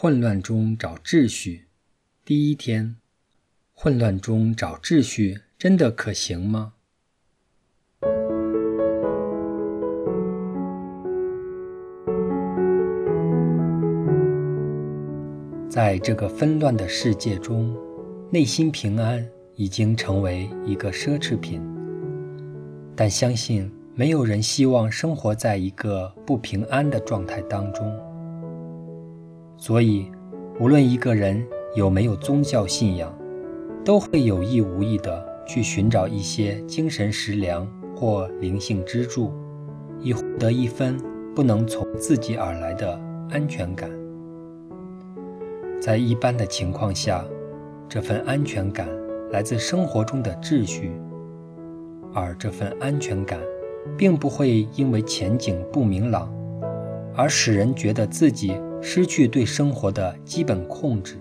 混乱中找秩序。第一天，混乱中找秩序真的可行吗？在这个纷乱的世界中，内心平安已经成为一个奢侈品。但相信没有人希望生活在一个不平安的状态当中。所以，无论一个人有没有宗教信仰，都会有意无意地去寻找一些精神食粮或灵性支柱，以获得一份不能从自己而来的安全感。在一般的情况下，这份安全感来自生活中的秩序，而这份安全感并不会因为前景不明朗而使人觉得自己失去对生活的基本控制。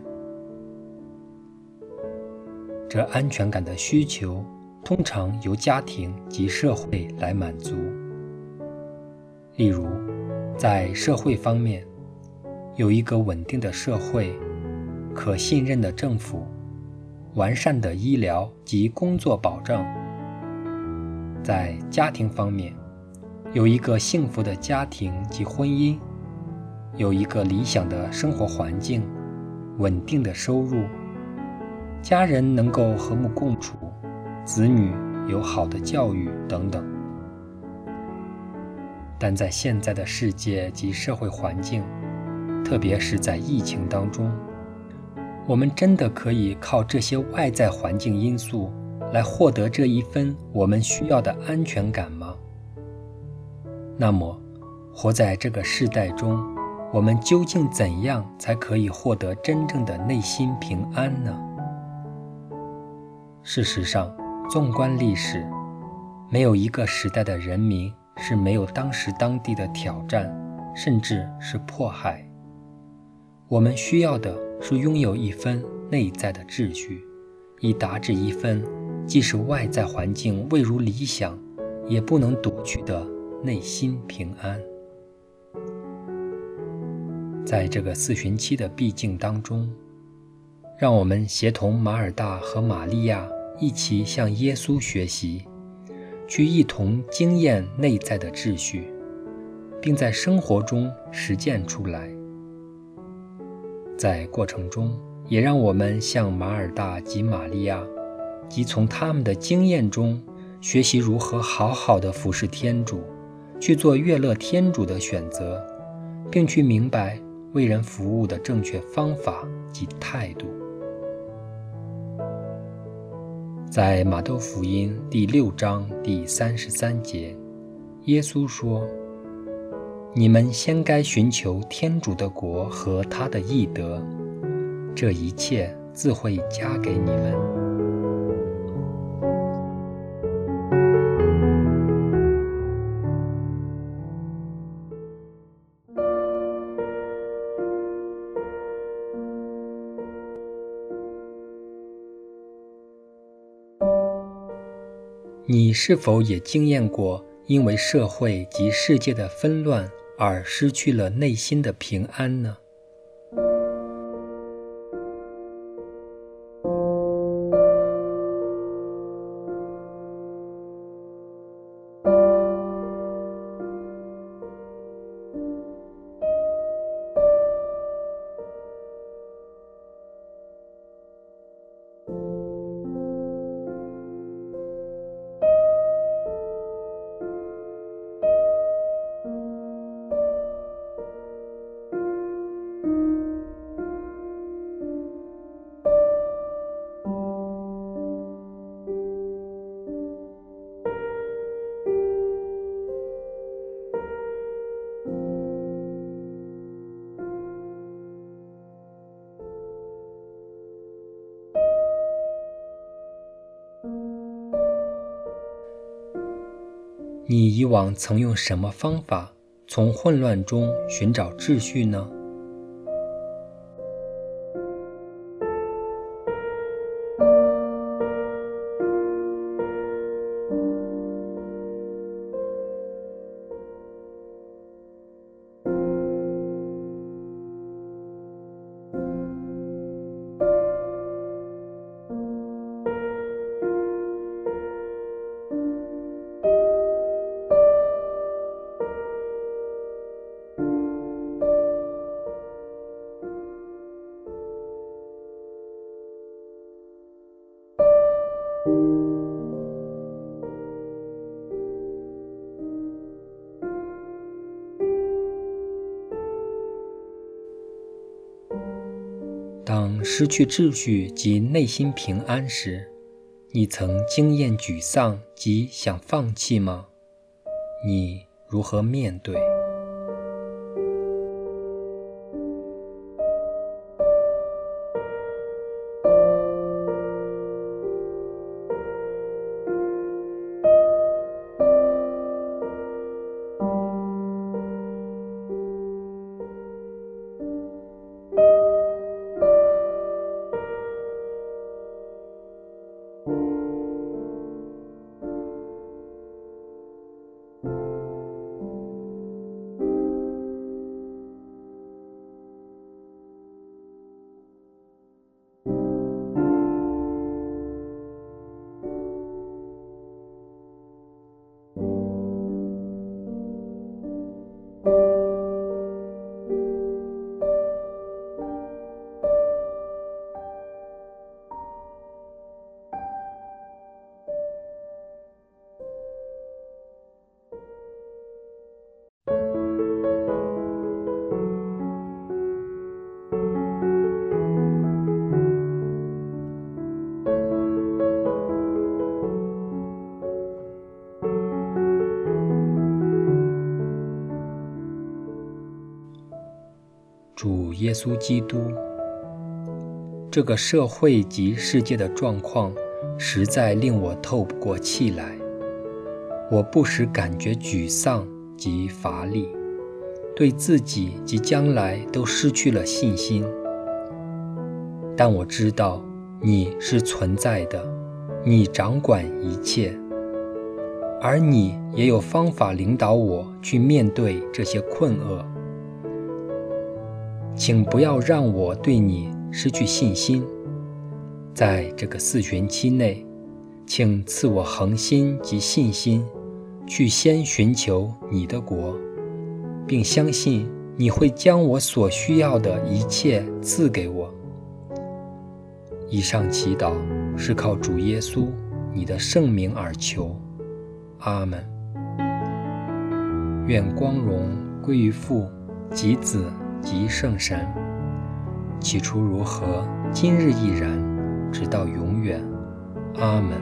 这安全感的需求通常由家庭及社会来满足。例如，在社会方面，有一个稳定的社会。可信任的政府，完善的医疗及工作保障，在家庭方面，有一个幸福的家庭及婚姻，有一个理想的生活环境，稳定的收入，家人能够和睦共处，子女有好的教育等等。但在现在的世界及社会环境，特别是在疫情当中。我们真的可以靠这些外在环境因素来获得这一分我们需要的安全感吗？那么，活在这个世代中，我们究竟怎样才可以获得真正的内心平安呢？事实上，纵观历史，没有一个时代的人民是没有当时当地的挑战，甚至是迫害。我们需要的。是拥有一份内在的秩序，以达至一份即使外在环境未如理想，也不能夺取的内心平安。在这个四旬期的闭境当中，让我们协同马尔大和玛利亚一起向耶稣学习，去一同经验内在的秩序，并在生活中实践出来。在过程中，也让我们向马尔大及玛利亚，及从他们的经验中学习如何好好的服侍天主，去做悦乐天主的选择，并去明白为人服务的正确方法及态度。在马窦福音第六章第三十三节，耶稣说。你们先该寻求天主的国和他的义德，这一切自会加给你们。你是否也经验过因为社会及世界的纷乱？而失去了内心的平安呢？你以往曾用什么方法从混乱中寻找秩序呢？失去秩序及内心平安时，你曾经验沮丧及想放弃吗？你如何面对？主耶稣基督，这个社会及世界的状况实在令我透不过气来。我不时感觉沮丧及乏力，对自己及将来都失去了信心。但我知道你是存在的，你掌管一切，而你也有方法领导我去面对这些困厄。请不要让我对你失去信心。在这个四旬期内，请赐我恒心及信心，去先寻求你的国，并相信你会将我所需要的一切赐给我。以上祈祷是靠主耶稣你的圣名而求。阿门。愿光荣归于父及子。极圣神。起初如何今日亦然直到永远。阿门。